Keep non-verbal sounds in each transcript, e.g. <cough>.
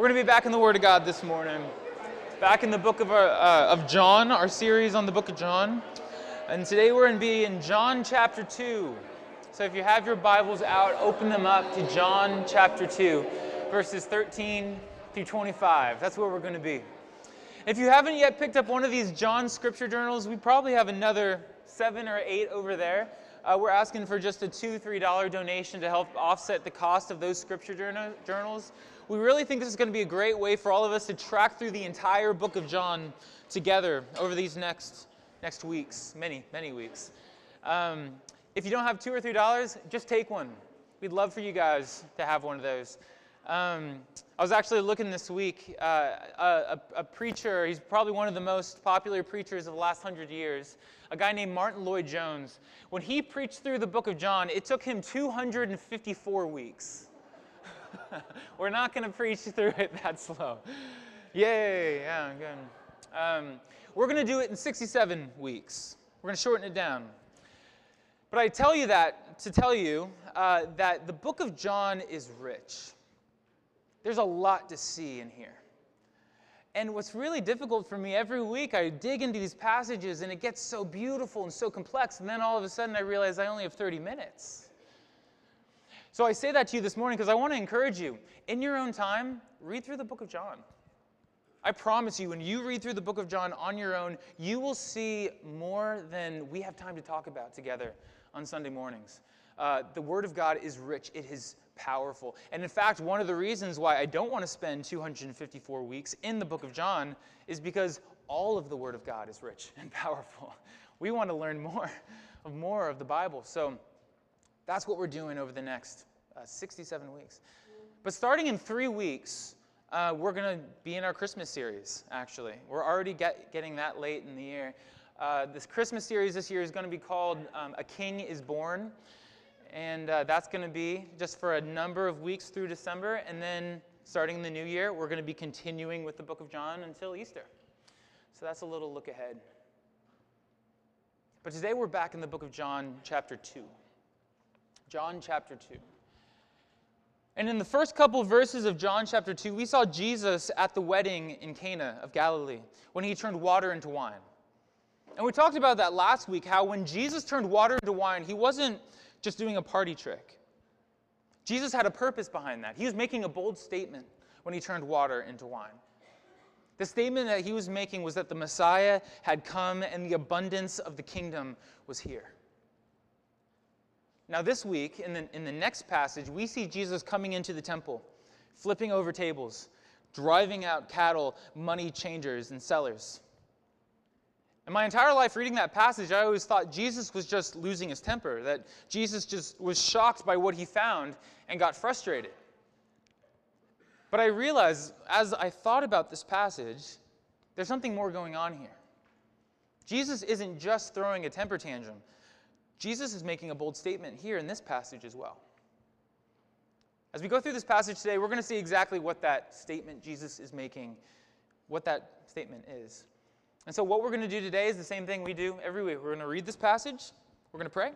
We're going to be back in the Word of God this morning. Back in the book of, our, uh, of John, our series on the book of John. And today we're going to be in John chapter 2. So if you have your Bibles out, open them up to John chapter 2, verses 13 through 25. That's where we're going to be. If you haven't yet picked up one of these John scripture journals, we probably have another seven or eight over there. Uh, we're asking for just a two, three dollar donation to help offset the cost of those scripture journals. We really think this is going to be a great way for all of us to track through the entire book of John together over these next, next weeks, many, many weeks. Um, if you don't have two or three dollars, just take one. We'd love for you guys to have one of those. Um, I was actually looking this week. Uh, a, a, preacher, he's probably one of the most popular preachers of the last hundred years, a guy named Martyn Lloyd-Jones. When he preached through the book of John, it took him 254 weeks. <laughs> We're not going to preach through it that slow. Yay, yeah, good. Um, we're going to do it in 67 weeks. We're going to shorten it down. But I tell you that to tell you uh, that the book of John is rich. There's a lot to see in here. And what's really difficult for me every week, I dig into these passages and it gets so beautiful and so complex, and then all of a sudden I realize I only have 30 minutes. So I say that to you this morning because I want to encourage you. In your own time, read through the book of John. I promise you, when you read through the book of John on your own, you will see more than we have time to talk about together on Sunday mornings. Uh, the Word of God is rich, it is powerful. And in fact, one of the reasons why I don't want to spend 254 weeks in the book of John is because all of the Word of God is rich and <laughs> powerful. We want to learn more of more of the Bible. So, that's what we're doing over the next uh, 67 weeks. But starting in three weeks, uh, we're going to be in our Christmas series, actually. We're already get, getting that late in the year. Uh, this Christmas series this year is going to be called um, A King is Born. And uh, that's going to be just for a number of weeks through December. And then starting the new year, we're going to be continuing with the book of John until Easter. So that's a little look ahead. But today we're back in the book of John, chapter 2. John chapter 2. And in the first couple of verses of John chapter 2, we saw Jesus at the wedding in Cana of Galilee when he turned water into wine. And we talked about that last week how when Jesus turned water into wine, he wasn't just doing a party trick. Jesus had a purpose behind that. He was making a bold statement when he turned water into wine. The statement that he was making was that the Messiah had come and the abundance of the kingdom was here. Now, this week, in the, in the next passage, we see Jesus coming into the temple, flipping over tables, driving out cattle, money changers, and sellers. In my entire life reading that passage, I always thought Jesus was just losing his temper, that Jesus just was shocked by what he found and got frustrated. But I realized as I thought about this passage, there's something more going on here. Jesus isn't just throwing a temper tantrum. Jesus is making a bold statement here in this passage as well. As we go through this passage today, we're going to see exactly what that statement Jesus is making, what that statement is. And so, what we're going to do today is the same thing we do every week. We're going to read this passage, we're going to pray,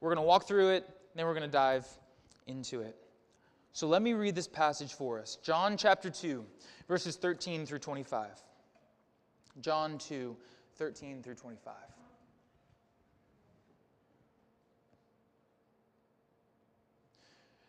we're going to walk through it, then we're going to dive into it. So, let me read this passage for us John chapter 2, verses 13 through 25. John 2, 13 through 25.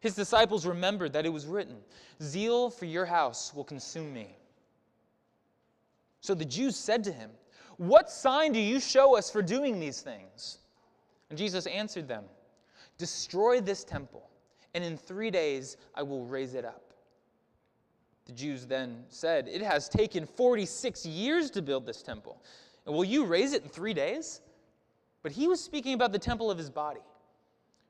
His disciples remembered that it was written, Zeal for your house will consume me. So the Jews said to him, What sign do you show us for doing these things? And Jesus answered them, Destroy this temple, and in three days I will raise it up. The Jews then said, It has taken 46 years to build this temple, and will you raise it in three days? But he was speaking about the temple of his body.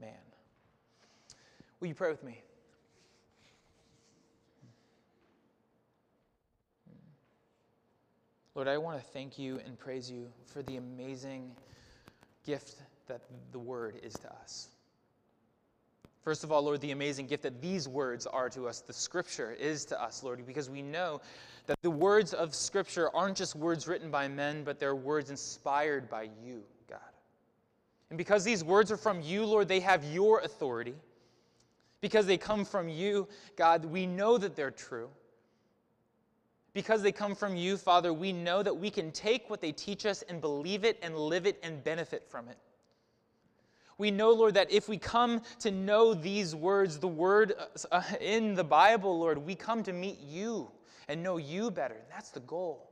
man. Will you pray with me? Hmm. Lord, I want to thank you and praise you for the amazing gift that the word is to us. First of all, Lord, the amazing gift that these words are to us, the scripture is to us, Lord, because we know that the words of scripture aren't just words written by men, but they're words inspired by you. And because these words are from you, Lord, they have your authority. Because they come from you, God, we know that they're true because they come from you, Father, we know that we can take what they teach us and believe it and live it and benefit from it. We know, Lord, that if we come to know these words, the word uh, in the Bible, Lord, we come to meet you and know you better. That's the goal.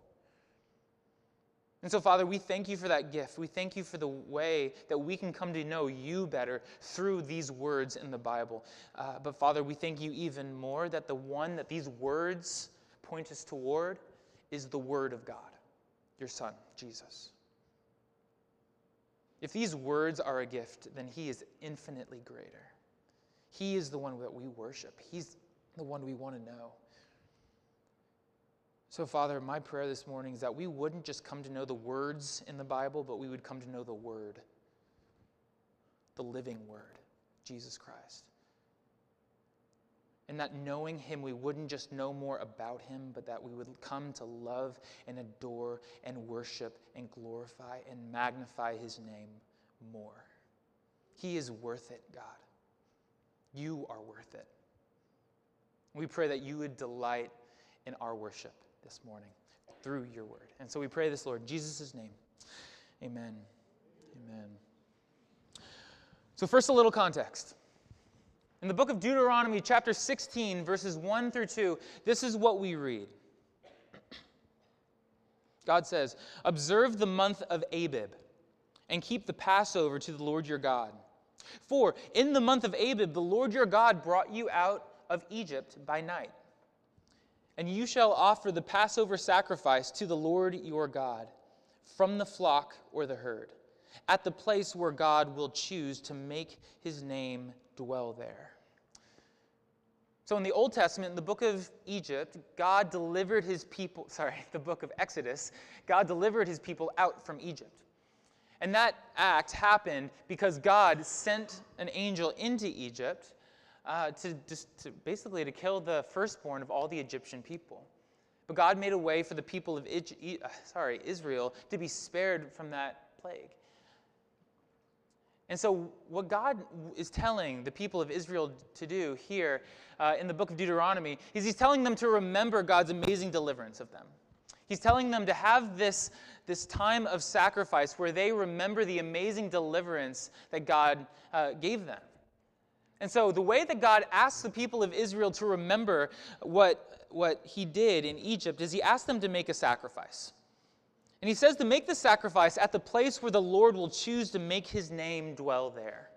And so, Father, we thank you for that gift. We thank you for the way that we can come to know you better through these words in the Bible. Uh, but, Father, we thank you even more that the one that these words point us toward is the Word of God, your Son, Jesus. If these words are a gift, then He is infinitely greater. He is the one that we worship, He's the one we want to know. So, Father, my prayer this morning is that we wouldn't just come to know the words in the Bible, but we would come to know the Word, the living Word, Jesus Christ. And that knowing Him, we wouldn't just know more about Him, but that we would come to love and adore and worship and glorify and magnify His name more. He is worth it, God. You are worth it. We pray that you would delight in our worship this morning through your word. And so we pray this, Lord, Jesus' name. Amen. Amen. So, first, a little context. In the book of Deuteronomy, chapter 16, verses 1 through 2, this is what we read. God says, Observe the month of Abib and keep the Passover to the Lord your God. For in the month of Abib, the Lord your God brought you out of Egypt by night. And you shall offer the Passover sacrifice to the Lord your God from the flock or the herd, at the place where God will choose to make his name dwell there. So in the Old Testament, in the book of Egypt, God delivered his people, <laughs> sorry, the book of Exodus, God delivered his people out from Egypt. And that act happened because God sent an angel into Egypt uh, to, just to basically to kill the firstborn of all the Egyptian people. But God made a way for the people of sorry, Israel to be spared from that plague. And so, what God is telling the people of Israel to do here uh, in the book of Deuteronomy is He's telling them to remember God's amazing deliverance of them. He's telling them to have this, this time of sacrifice where they remember the amazing deliverance that God uh, gave them. And so, the way that God asks the people of Israel to remember what, what He did in Egypt is He asked them to make a sacrifice. And he says to make the sacrifice at the place where the Lord will choose to make his name dwell there.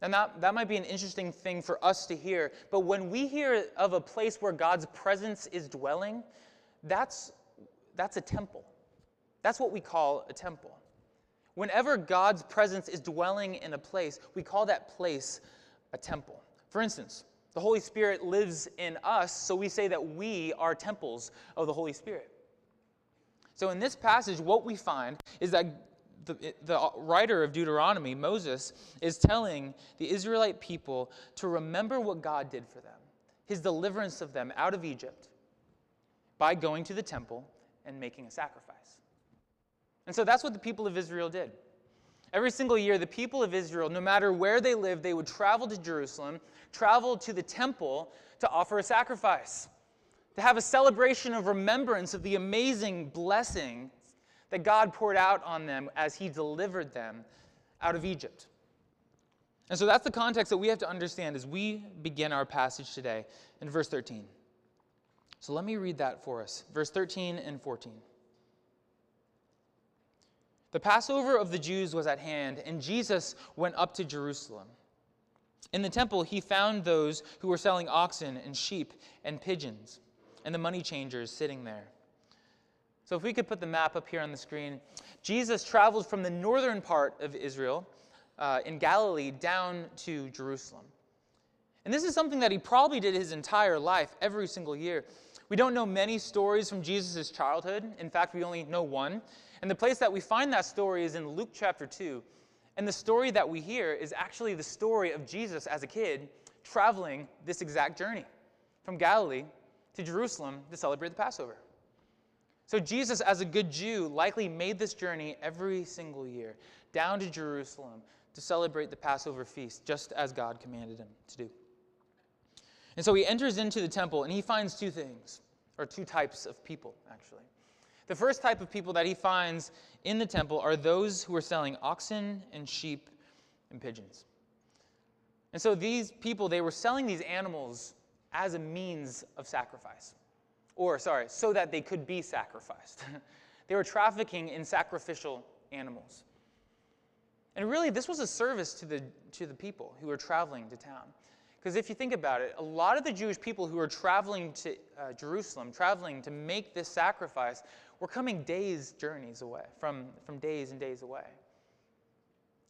And that, that might be an interesting thing for us to hear, but when we hear of a place where God's presence is dwelling, that's, that's a temple. That's what we call a temple. Whenever God's presence is dwelling in a place, we call that place a temple. For instance, the Holy Spirit lives in us, so we say that we are temples of the Holy Spirit. So in this passage, what we find is that the, the writer of Deuteronomy, Moses, is telling the Israelite people to remember what God did for them, his deliverance of them out of Egypt by going to the temple and making a sacrifice. And so that's what the people of Israel did. Every single year, the people of Israel, no matter where they lived, they would travel to Jerusalem, travel to the temple to offer a sacrifice to have a celebration of remembrance of the amazing blessing that God poured out on them as He delivered them out of Egypt. And so that's the context that we have to understand as we begin our passage today in verse 13. So let me read that for us. Verse 13 and 14. The Passover of the Jews was at hand, and Jesus went up to Jerusalem. In the temple, he found those who were selling oxen and sheep and pigeons, and the money changers sitting there. So, if we could put the map up here on the screen, Jesus traveled from the northern part of Israel uh, in Galilee down to Jerusalem. And this is something that he probably did his entire life, every single year. We don't know many stories from Jesus' childhood. In fact, we only know one. And the place that we find that story is in Luke chapter 2. And the story that we hear is actually the story of Jesus as a kid traveling this exact journey from Galilee to Jerusalem to celebrate the Passover. So, Jesus, as a good Jew, likely made this journey every single year down to Jerusalem to celebrate the Passover feast, just as God commanded him to do. And so he enters into the temple and he finds two things, or two types of people, actually. The first type of people that he finds in the temple are those who are selling oxen and sheep and pigeons. And so these people, they were selling these animals as a means of sacrifice. Or, sorry, so that they could be sacrificed. <laughs> they were trafficking in sacrificial animals. And really, this was a service to the, to the people who were traveling to town. Because if you think about it, a lot of the Jewish people who were traveling to uh, Jerusalem, traveling to make this sacrifice, were coming days' journeys away, from, from days and days away.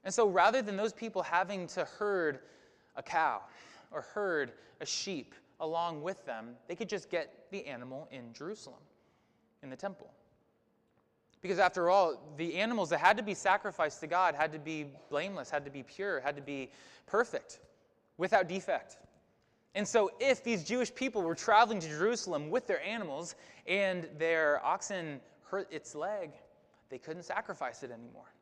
And so rather than those people having to herd a cow or herd a sheep along with them, they could just get the animal in Jerusalem, in the temple. Because after all, the animals that had to be sacrificed to God had to be blameless, had to be pure, had to be perfect, without defect. And so, if these Jewish people were traveling to Jerusalem with their animals and their oxen hurt its leg, they couldn't sacrifice it anymore.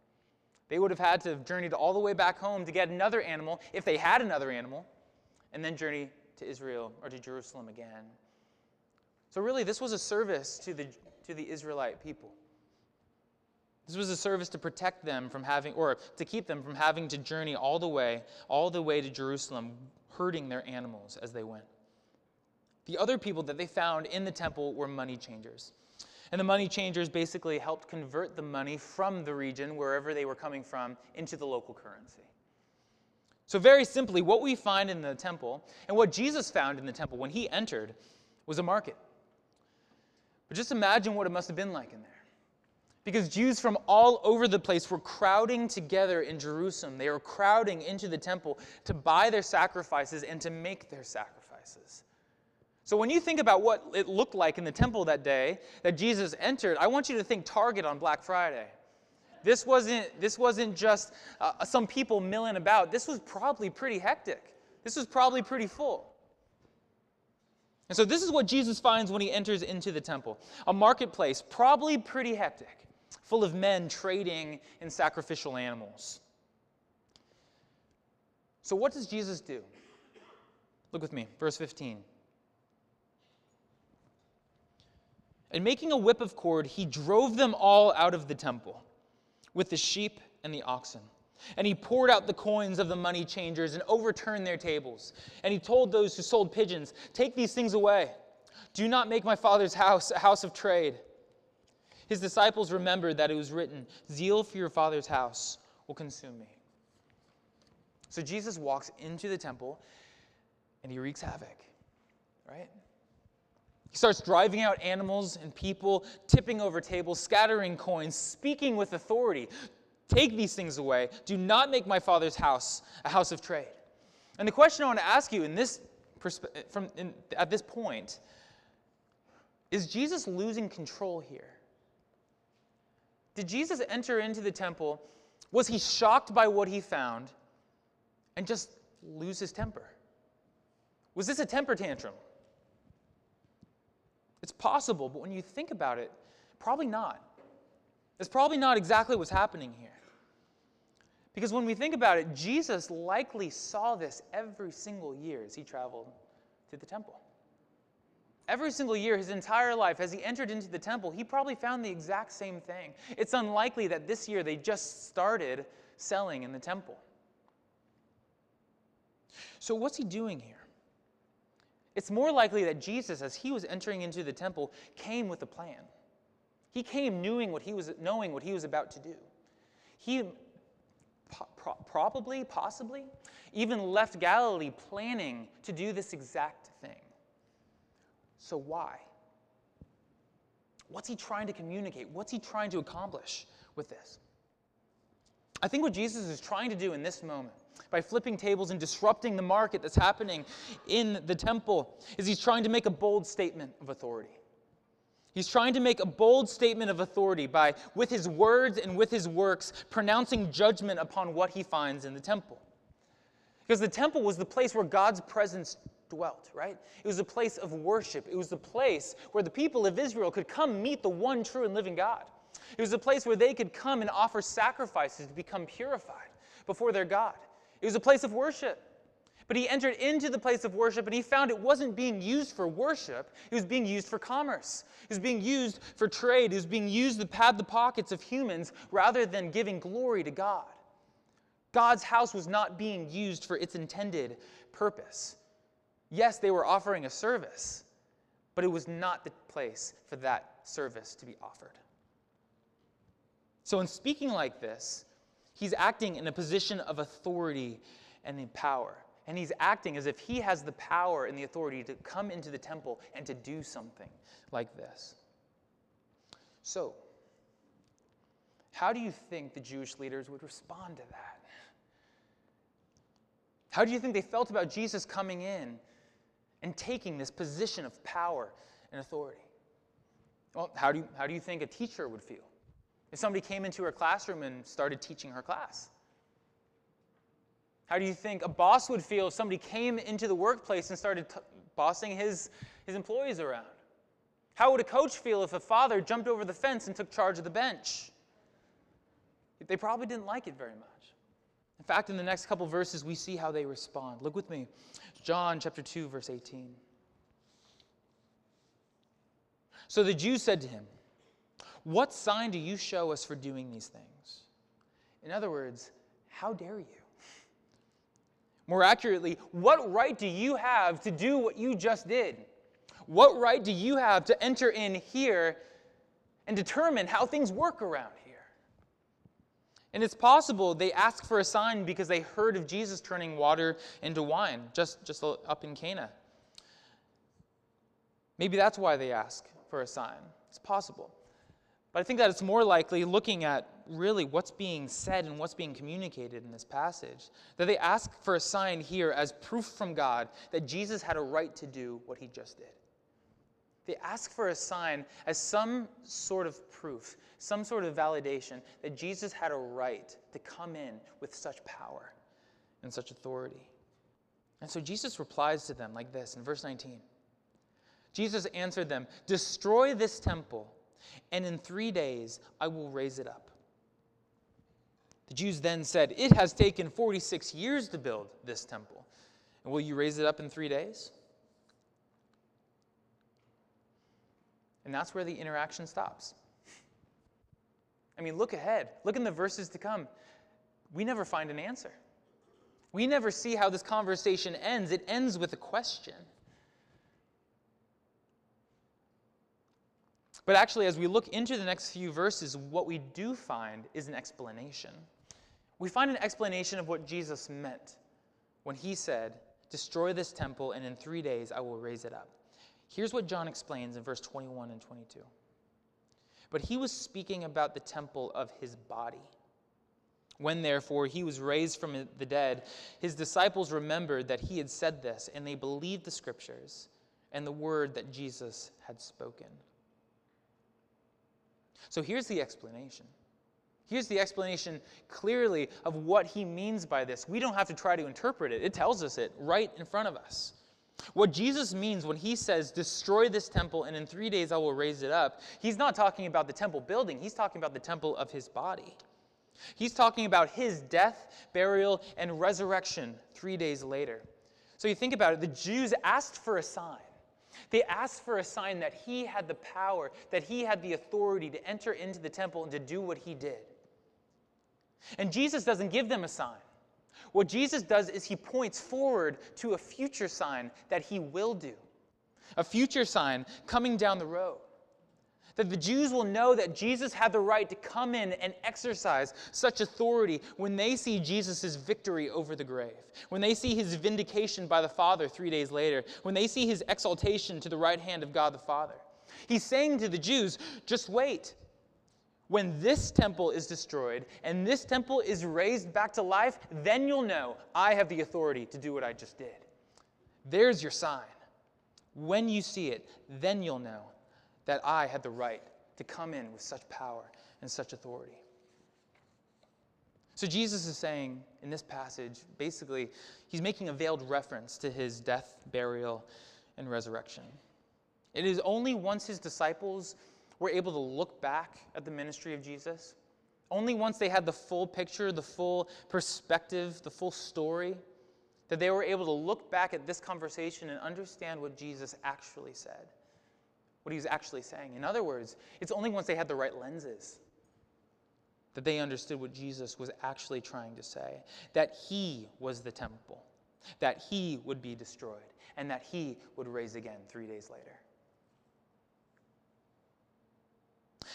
They would have had to have journeyed all the way back home to get another animal, if they had another animal, and then journey to Israel or to Jerusalem again. So, really, this was a service to the, to the Israelite people. This was a service to protect them from having, or to keep them from having to journey all the way, all the way to Jerusalem, herding their animals as they went. The other people that they found in the temple were money changers. And the money changers basically helped convert the money from the region, wherever they were coming from, into the local currency. So, very simply, what we find in the temple, and what Jesus found in the temple when he entered, was a market. But just imagine what it must have been like in there because Jews from all over the place were crowding together in Jerusalem. They were crowding into the temple to buy their sacrifices and to make their sacrifices. So when you think about what it looked like in the temple that day that Jesus entered, I want you to think Target on Black Friday. This wasn't, this wasn't just uh, some people milling about. This was probably pretty hectic. This was probably pretty full. And so, this is what Jesus finds when he enters into the temple a marketplace, probably pretty hectic full of men trading in sacrificial animals. So, what does Jesus do? Look with me, verse 15. And making a whip of cord, he drove them all out of the temple with the sheep and the oxen. And he poured out the coins of the money changers and overturned their tables. And he told those who sold pigeons, Take these things away. Do not make my father's house a house of trade. His disciples remembered that it was written, Zeal for your father's house will consume me. So Jesus walks into the temple and he wreaks havoc, right? He starts driving out animals and people, tipping over tables, scattering coins, speaking with authority. Take these things away. Do not make my father's house a house of trade. And the question I want to ask you in this from in, at this point is Jesus losing control here? Did Jesus enter into the temple? Was he shocked by what he found and just lose his temper? Was this a temper tantrum? It's possible, but when you think about it, probably not. It's probably not exactly what's happening here. Because when we think about it, Jesus likely saw this every single year as he traveled to the temple. Every single year, his entire life, as he entered into the temple, he probably found the exact same thing. It's unlikely that this year they just started selling in the temple. So, what's he doing here? It's more likely that Jesus, as he was entering into the temple, came with a plan. He came knowing what he was, knowing what he was about to do. He po- probably, possibly, even left Galilee planning to do this exact. So, why? What's he trying to communicate? What's he trying to accomplish with this? I think what Jesus is trying to do in this moment, by flipping tables and disrupting the market that's happening in the temple, is he's trying to make a bold statement of authority. He's trying to make a bold statement of authority by, with his words and with his works, pronouncing judgment upon what he finds in the temple. Because the temple was the place where God's presence dwelt, right? It was a place of worship. It was the place where the people of Israel could come meet the one true and living God. It was a place where they could come and offer sacrifices to become purified before their God. It was a place of worship. But he entered into the place of worship and he found it wasn't being used for worship, it was being used for commerce. It was being used for trade. It was being used to pad the pockets of humans rather than giving glory to God. God's house was not being used for its intended purpose. Yes, they were offering a service, but it was not the place for that service to be offered. So, in speaking like this, he's acting in a position of authority and in power. And he's acting as if he has the power and the authority to come into the temple and to do something like this. So, how do you think the Jewish leaders would respond to that? How do you think they felt about Jesus coming in and taking this position of power and authority? Well, how do you, how do you think a teacher would feel if somebody came into her classroom and started teaching her class? How do you think a boss would feel if somebody came into the workplace and started t- bossing his, his employees around? How would a coach feel if a father jumped over the fence and took charge of the bench? They probably didn't like it very much. In fact, in the next couple verses, we see how they respond. Look with me. John chapter 2, verse 18. So the Jews said to him, What sign do you show us for doing these things? In other words, how dare you? <laughs> More accurately, what right do you have to do what you just did? What right do you have to enter in here and determine how things work around here? And it's possible they ask for a sign because they heard of Jesus turning water into wine just, just up in Cana. Maybe that's why they ask for a sign. It's possible. But I think that it's more likely looking at really what's being said and what's being communicated in this passage. That they ask for a sign here as proof from God that Jesus had a right to do what he just did. They ask for a sign as some sort of proof, some sort of validation that Jesus had a right to come in with such power and such authority. And so Jesus replies to them like this in verse 19 Jesus answered them, Destroy this temple and in three days I will raise it up. The Jews then said, It has taken 46 years to build this temple. And will you raise it up in three days? And that's where the interaction stops. I mean, look ahead. Look in the verses to come. We never find an answer. We never see how this conversation ends. It ends with a question. But actually, as we look into the next few verses, what we do find is an explanation. We find an explanation of what Jesus meant when he said, Destroy this temple, and in three days I will raise it up. Here's what John explains in verse 21 and 22. But he was speaking about the temple of his body. When therefore he was raised from the dead, his disciples remembered that he had said this, and they believed the scriptures and the word that Jesus had spoken. So here's the explanation. Here's the explanation clearly of what he means by this. We don't have to try to interpret it, it tells us it right in front of us. What Jesus means when he says, Destroy this temple, and in three days I will raise it up, he's not talking about the temple building, he's talking about the temple of his body. He's talking about his death, burial, and resurrection three days later. So you think about it, the Jews asked for a sign. They asked for a sign that he had the power, that he had the authority to enter into the temple and to do what he did. And Jesus doesn't give them a sign. What Jesus does is he points forward to a future sign that he will do, a future sign coming down the road. That the Jews will know that Jesus had the right to come in and exercise such authority when they see Jesus' victory over the grave, when they see his vindication by the Father three days later, when they see his exaltation to the right hand of God the Father. He's saying to the Jews, just wait. When this temple is destroyed and this temple is raised back to life, then you'll know I have the authority to do what I just did. There's your sign. When you see it, then you'll know that I had the right to come in with such power and such authority. So Jesus is saying in this passage, basically, he's making a veiled reference to his death, burial, and resurrection. It is only once his disciples were able to look back at the ministry of Jesus, only once they had the full picture, the full perspective, the full story, that they were able to look back at this conversation and understand what Jesus actually said what he was actually saying. In other words, it's only once they had the right lenses that they understood what Jesus was actually trying to say that he was the temple, that he would be destroyed, and that he would raise again three days later.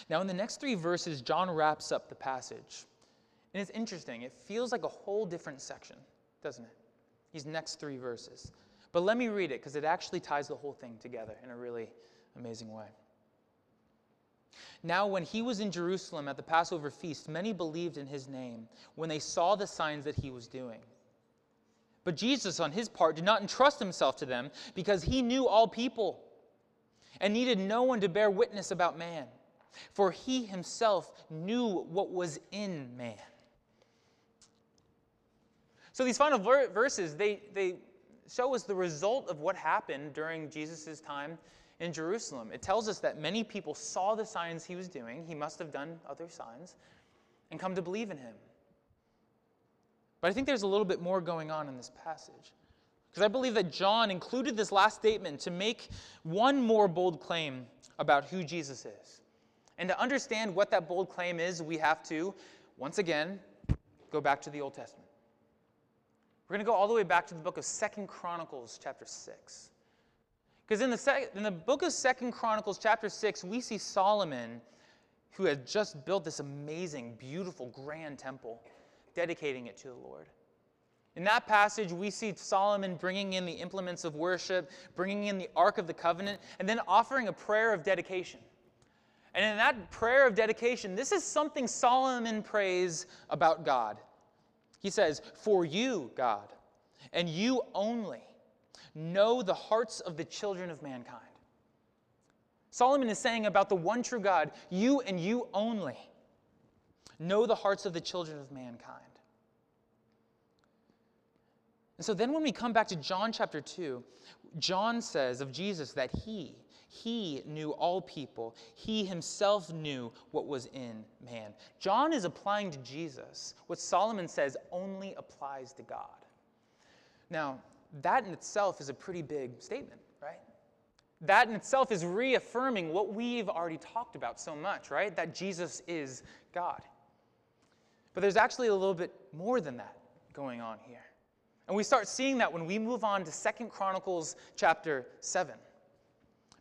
Now, in the next three verses, John wraps up the passage. And it's interesting. It feels like a whole different section, doesn't it? These next three verses. But let me read it because it actually ties the whole thing together in a really amazing way. Now, when he was in Jerusalem at the Passover feast, many believed in his name when they saw the signs that he was doing. But Jesus, on his part, did not entrust himself to them because he knew all people and needed no one to bear witness about man, for he himself knew what was in man. So these final ver- verses, they, they show us the result of what happened during Jesus' time in Jerusalem. It tells us that many people saw the signs he was doing. He must have done other signs and come to believe in him. But I think there's a little bit more going on in this passage. Because I believe that John included this last statement to make one more bold claim about who Jesus is. And to understand what that bold claim is, we have to, once again, go back to the Old Testament. We're going to go all the way back to the book of Second Chronicles, chapter 6. Because in the, sec- in the book of Second Chronicles, chapter 6, we see Solomon, who had just built this amazing, beautiful, grand temple, dedicating it to the Lord. In that passage, we see Solomon bringing in the implements of worship, bringing in the Ark of the Covenant, and then offering a prayer of dedication. And in that prayer of dedication, this is something Solomon prays about God. He says, For you, God, and you only, know the hearts of the children of mankind. Solomon is saying about the one true God, you and you only know the hearts of the children of mankind. And so then when we come back to John chapter 2, John says of Jesus that he, he knew all people. He himself knew what was in man. John is applying to Jesus what Solomon says only applies to God. Now, that in itself is a pretty big statement, right? That in itself is reaffirming what we've already talked about so much, right? That Jesus is God. But there's actually a little bit more than that going on here. And we start seeing that when we move on to Second Chronicles chapter 7.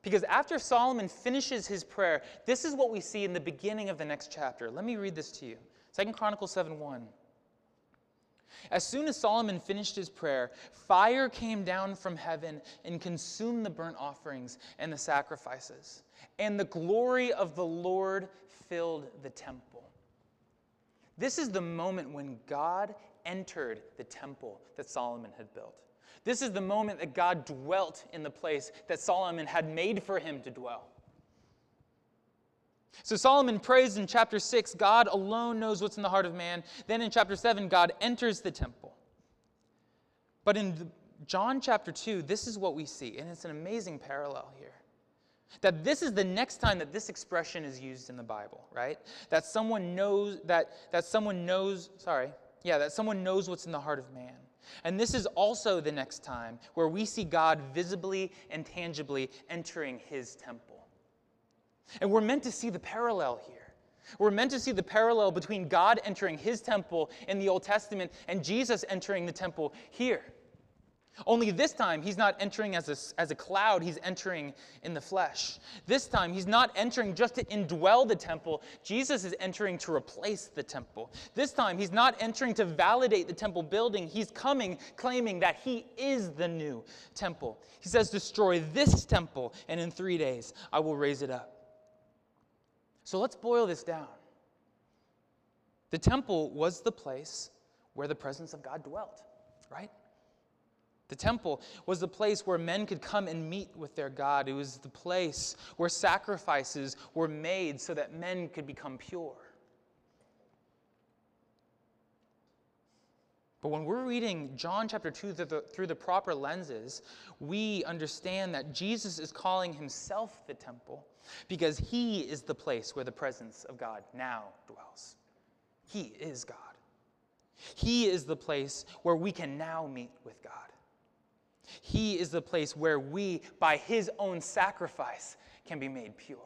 Because after Solomon finishes his prayer, this is what we see in the beginning of the next chapter. Let me read this to you. Second Chronicles 7 1. As soon as Solomon finished his prayer, fire came down from heaven and consumed the burnt offerings and the sacrifices. And the glory of the Lord filled the temple. This is the moment when God entered the temple that Solomon had built. This is the moment that God dwelt in the place that Solomon had made for him to dwell. So Solomon prays in chapter 6 God alone knows what's in the heart of man. Then in chapter 7, God enters the temple. But in John chapter 2, this is what we see, and it's an amazing parallel here. That this is the next time that this expression is used in the Bible, right? That someone knows that that someone knows, sorry, yeah, that someone knows what's in the heart of man. And this is also the next time where we see God visibly and tangibly entering his temple. And we're meant to see the parallel here. We're meant to see the parallel between God entering his temple in the Old Testament and Jesus entering the temple here. Only this time, he's not entering as a, as a cloud, he's entering in the flesh. This time, he's not entering just to indwell the temple. Jesus is entering to replace the temple. This time, he's not entering to validate the temple building. He's coming claiming that he is the new temple. He says, Destroy this temple, and in three days, I will raise it up. So let's boil this down. The temple was the place where the presence of God dwelt, right? The temple was the place where men could come and meet with their God. It was the place where sacrifices were made so that men could become pure. But when we're reading John chapter 2 through the, through the, proper lenses, we understand that Jesus is calling himself the temple because he is the place where the presence of God now dwells. He is God. He is the place where we can now meet with God. He is the place where we, by his own sacrifice, can be made pure.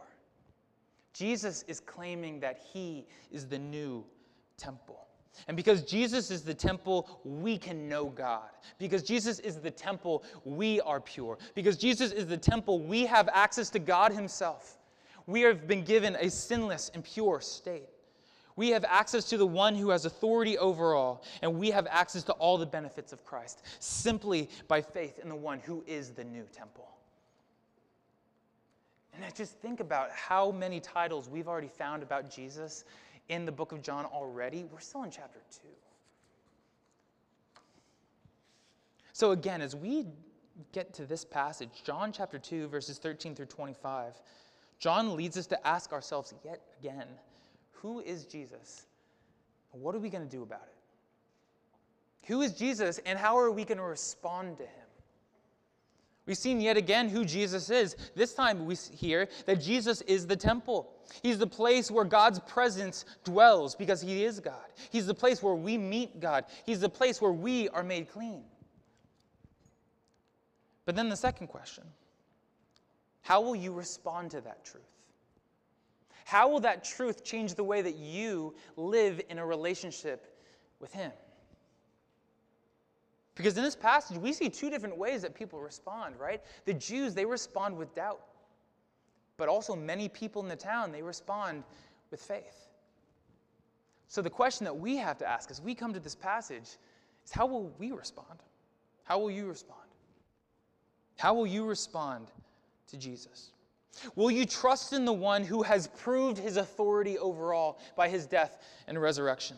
Jesus is claiming that he is the new temple. And because Jesus is the temple, we can know God. Because Jesus is the temple, we are pure. Because Jesus is the temple, we have access to God Himself. We have been given a sinless and pure state. We have access to the one who has authority over all, and we have access to all the benefits of Christ simply by faith in the one who is the new temple. And I just think about how many titles we've already found about Jesus in the book of John already. We're still in chapter 2. So, again, as we get to this passage, John chapter 2, verses 13 through 25, John leads us to ask ourselves yet again who is Jesus? What are we going to do about it? Who is Jesus, and how are we going to respond to him? We've seen yet again who Jesus is. This time we hear that Jesus is the temple. He's the place where God's presence dwells because he is God. He's the place where we meet God. He's the place where we are made clean. But then the second question how will you respond to that truth? How will that truth change the way that you live in a relationship with Him? Because in this passage, we see two different ways that people respond, right? The Jews, they respond with doubt. But also, many people in the town, they respond with faith. So, the question that we have to ask as we come to this passage is how will we respond? How will you respond? How will you respond to Jesus? Will you trust in the one who has proved his authority over all by his death and resurrection?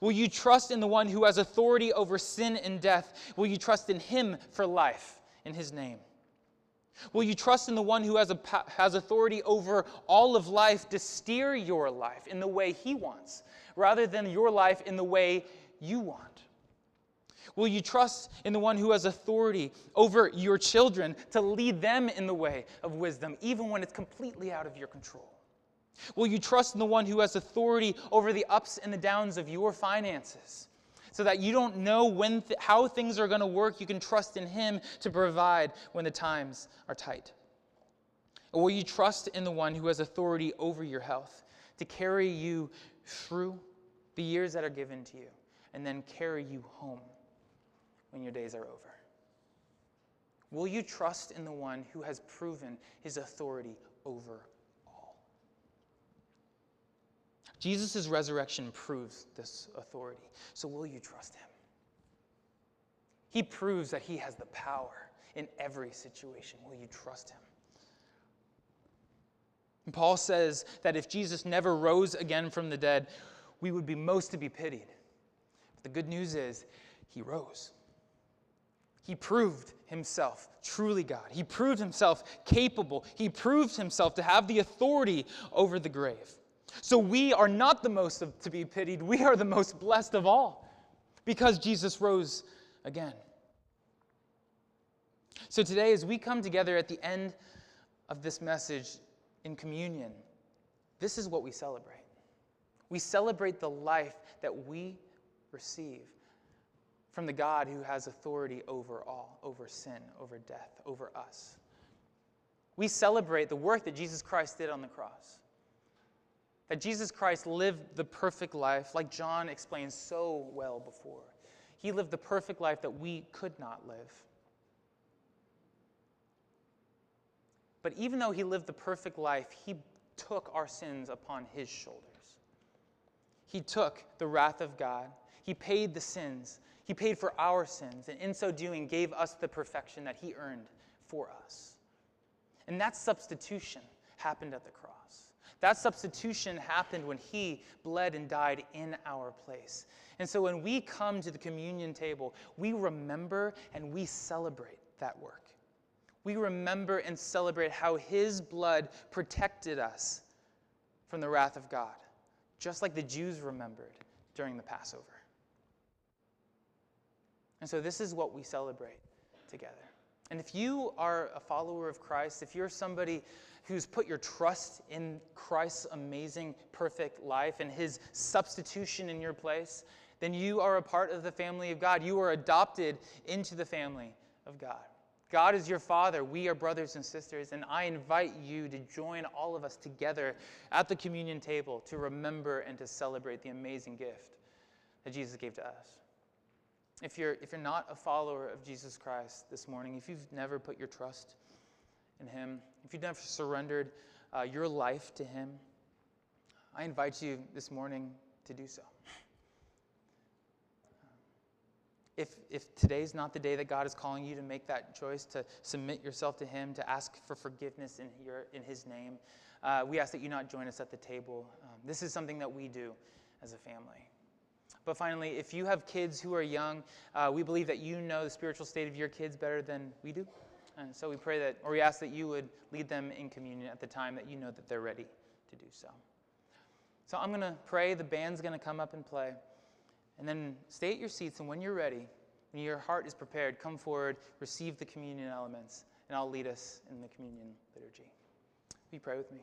Will you trust in the one who has authority over sin and death? Will you trust in him for life in his name? Will you trust in the one who has, a, has authority over all of life to steer your life in the way he wants, rather than your life in the way you want? Will you trust in the one who has authority over your children to lead them in the way of wisdom, even when it's completely out of your control? Will you trust in the one who has authority over the ups and the downs of your finances? So that you don't know when th- how things are going to work, you can trust in Him to provide when the times are tight. Or will you trust in the one who has authority over your health to carry you through the years that are given to you and then carry you home? When your days are over? Will you trust in the one who has proven his authority over all? Jesus' resurrection proves this authority. So will you trust him? He proves that he has the power in every situation. Will you trust him? And Paul says that if Jesus never rose again from the dead, we would be most to be pitied. But the good news is, he rose. He proved himself truly God. He proved himself capable. He proved himself to have the authority over the grave. So we are not the most of, to be pitied. We are the most blessed of all because Jesus rose again. So today, as we come together at the end of this message in communion, this is what we celebrate. We celebrate the life that we receive from the God who has authority over all, over sin, over death, over us. We celebrate the work that Jesus Christ did on the cross. That Jesus Christ lived the perfect life, like John explained so well before. He lived the perfect life that we could not live. But even though he lived the perfect life, he took our sins upon his shoulders. He took the wrath of God. He paid the sins. He paid for our sins, and in so doing, gave us the perfection that he earned for us. And that substitution happened at the cross. That substitution happened when he bled and died in our place. And so when we come to the communion table, we remember and we celebrate that work. We remember and celebrate how his blood protected us from the wrath of God, just like the Jews remembered during the Passover. And so this is what we celebrate together. And if you are a follower of Christ, if you're somebody who's put your trust in Christ's amazing, perfect life and his substitution in your place, then you are a part of the family of God. You are adopted into the family of God. God is your Father. We are brothers and sisters, and I invite you to join all of us together at the communion table to remember and to celebrate the amazing gift that Jesus gave to us. If you're, if you're not a follower of Jesus Christ this morning, if you've never put your trust in Him, if you've never surrendered uh, your life to Him, I invite you this morning to do so. If, if today's not the day that God is calling you to make that choice, to submit yourself to Him, to ask for forgiveness in, your, in His name, uh, we ask that you not join us at the table. Um, this is something that we do as a family. But finally, if you have kids who are young, uh, we believe that you know the spiritual state of your kids better than we do. And so we pray that, or we ask that you would lead them in communion at the time that you know that they're ready to do so. So I'm going to pray. The band's going to come up and play. And then stay at your seats, and when you're ready, when your heart is prepared, come forward, receive the communion elements, and I'll lead us in the communion liturgy. Will you pray with me?